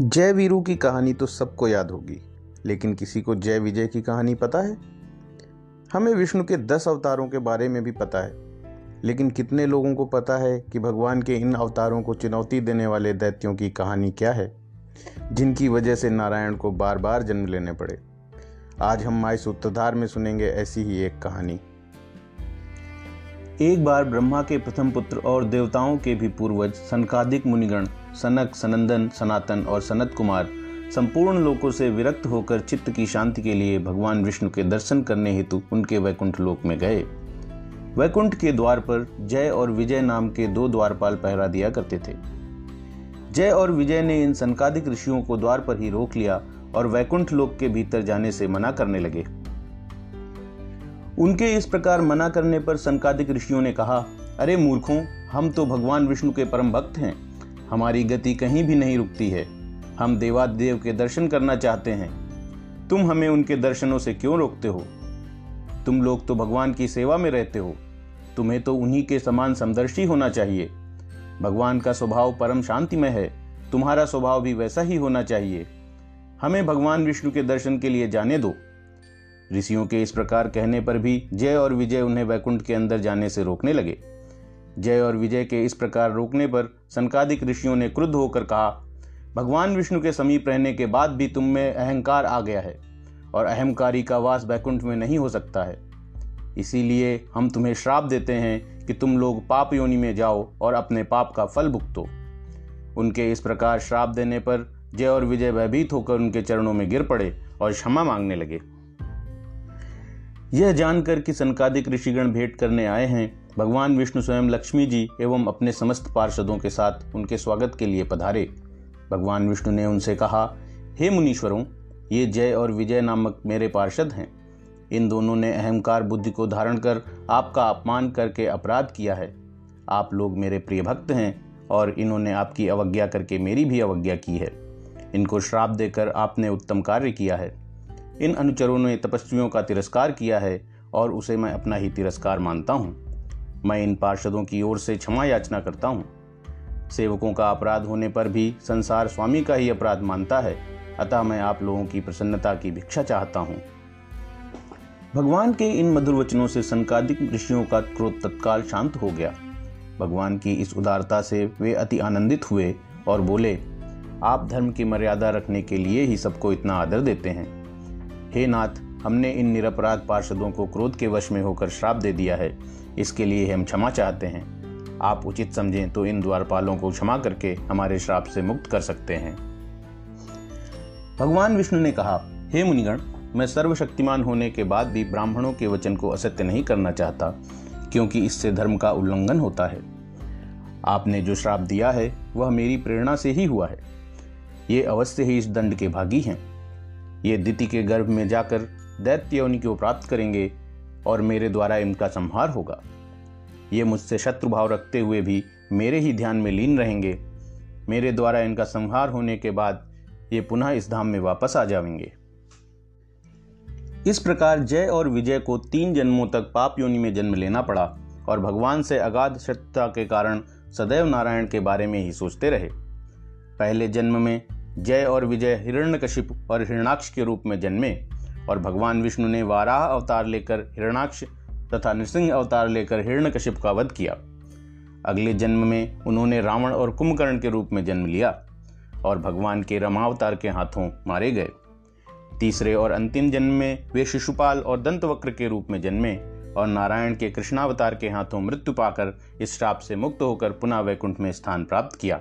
जय वीरू की कहानी तो सबको याद होगी, लेकिन किसी को जय विजय की कहानी पता है? हमें विष्णु के दस अवतारों के बारे में भी पता है, लेकिन कितने लोगों को पता है कि भगवान के इन अवतारों को चुनौती देने वाले दैत्यों की कहानी क्या है, जिनकी वजह से नारायण को बार बार जन्म लेने पड़े? आज हम माई सूत्रधार में सुनेंगे ऐसी ही एक कहानी। एक बार ब्रह्मा के प्रथम पुत्र और देवताओं के भी पूर्वज, सनकादिक मुनिगण, सनक, सनंदन, सनातन और सनत कुमार संपूर्ण लोकों से विरक्त होकर चित्त की शांति के लिए भगवान विष्णु के दर्शन करने हेतु उनके वैकुंठ लोक में गए। वैकुंठ के द्वार पर जय और विजय नाम के दो द्वारपाल पहरा दिया करते थे। जय और विजय ने इन संकादिक ऋषियों को द्वार पर ही रोक लिया और वैकुंठ लोक के भीतर जाने से मना करने लगे। उनके इस प्रकार मना करने पर संकादिक ऋषियों ने कहा, अरे मूर्खों, हम तो भगवान विष्णु के परम भक्त हैं। हमारी गति कहीं भी नहीं रुकती है। हम देवादेव के दर्शन करना चाहते हैं। तुम हमें उनके दर्शनों से क्यों रोकते हो? तुम लोग तो भगवान की सेवा में रहते हो। तुम्हें तो उन्हीं के समान समदर्शी होना चाहिए। भगवान का स्वभाव परम शांतिमय है। तुम्हारा स्वभाव भी वैसा ही होना चाहिए। हमें भगवान विष्णु के दर्शन के लिए जाने दो। ऋषियों के इस प्रकार कहने पर भी जय और विजय उन्हें वैकुंठ के अंदर जाने से रोकने लगे। जय और विजय के इस प्रकार रोकने पर संकादिक ऋषियों ने क्रुद्ध होकर कहा, भगवान विष्णु के समीप रहने के बाद भी तुम में अहंकार आ गया है और अहंकारी का वास वैकुंठ में नहीं हो सकता है। इसीलिए हम तुम्हें श्राप देते हैं कि तुम लोग पाप योनि में जाओ और अपने पाप का फल भुगतो। उनके इस प्रकार श्राप देने पर जय और विजय भयभीत होकर उनके चरणों में गिर पड़े और क्षमा मांगने लगे। यह जानकर कि संकादिक ऋषिगण भेंट करने आए हैं, भगवान विष्णु स्वयं लक्ष्मी जी एवं अपने समस्त पार्षदों के साथ उनके स्वागत के लिए पधारे। भगवान विष्णु ने उनसे कहा, हे मुनीश्वरों, ये जय और विजय नामक मेरे पार्षद हैं। इन दोनों ने अहंकार बुद्धि को धारण कर आपका अपमान करके अपराध किया है। आप लोग मेरे प्रिय भक्त हैं और इन्होंने आपकी अवज्ञा करके मेरी भी अवज्ञा की है। इनको श्राप देकर आपने उत्तम कार्य किया है। इन अनुचरों ने तपस्वियों का तिरस्कार किया है, और उसे मैं अपना ही तिरस्कार मानता हूँ। मैं इन पार्षदों की ओर से क्षमा याचना करता हूँ। सेवकों का अपराध होने पर भी संसार स्वामी का ही अपराध मानता है, अतः मैं आप लोगों की प्रसन्नता की भिक्षा चाहता हूँ। भगवान के इन मधुर वचनों से संकादिक ऋषियों का क्रोध तत्काल शांत हो गया। भगवान की इस उदारता से वे अति आनंदित हुए और बोले, आप धर्म की मर्यादा रखने के लिए ही सबको इतना आदर देते हैं। हे नाथ, हमने इन निरपराध पार्षदों को क्रोध के वश में होकर श्राप दे दिया है। इसके लिए हम क्षमा चाहते हैं। आप उचित समझें तो इन द्वारपालों को क्षमा करके हमारे श्राप से मुक्त कर सकते हैं। भगवान विष्णु ने कहा, हे मुनिगण, मैं सर्वशक्तिमान होने के बाद भी ब्राह्मणों के वचन को असत्य नहीं करना चाहता, क्योंकि इससे धर्म का उल्लंघन होता है। आपने जो श्राप दिया है, वह मेरी प्रेरणा से ही हुआ है। ये अवश्य ही इस दंड के भागी हैं। ये दिति के गर्भ में जाकर दैत्य योनि को प्राप्त करेंगे और मेरे द्वारा इनका संहार होगा। ये मुझसे शत्रु भाव रखते हुए भी मेरे ही ध्यान में लीन रहेंगे। मेरे द्वारा इनका संहार होने के बाद ये पुनः इस धाम में वापस आ जाएँगे। इस प्रकार जय और विजय को तीन जन्मों तक पाप योनि में जन्म लेना पड़ा और भगवान से अगाध शत्रता के कारण सदैव नारायण के बारे में ही सोचते रहे। पहले जन्म में जय और विजय हिरण्यकशिप और हिरणाक्ष के रूप में जन्मे और भगवान विष्णु ने वाराह अवतार लेकर हिरणाक्ष तथा नृसिंह अवतार लेकर हिरण्यकशिप का वध किया। अगले जन्म में उन्होंने रावण और कुंभकर्ण के रूप में जन्म लिया और भगवान के रमावतार के हाथों मारे गए। तीसरे और अंतिम जन्म में वे शिशुपाल और दंतवक्र के रूप में जन्मे और नारायण के कृष्णावतार के हाथों मृत्यु पाकर इस श्राप से मुक्त होकर पुनः वैकुंठ में स्थान प्राप्त किया।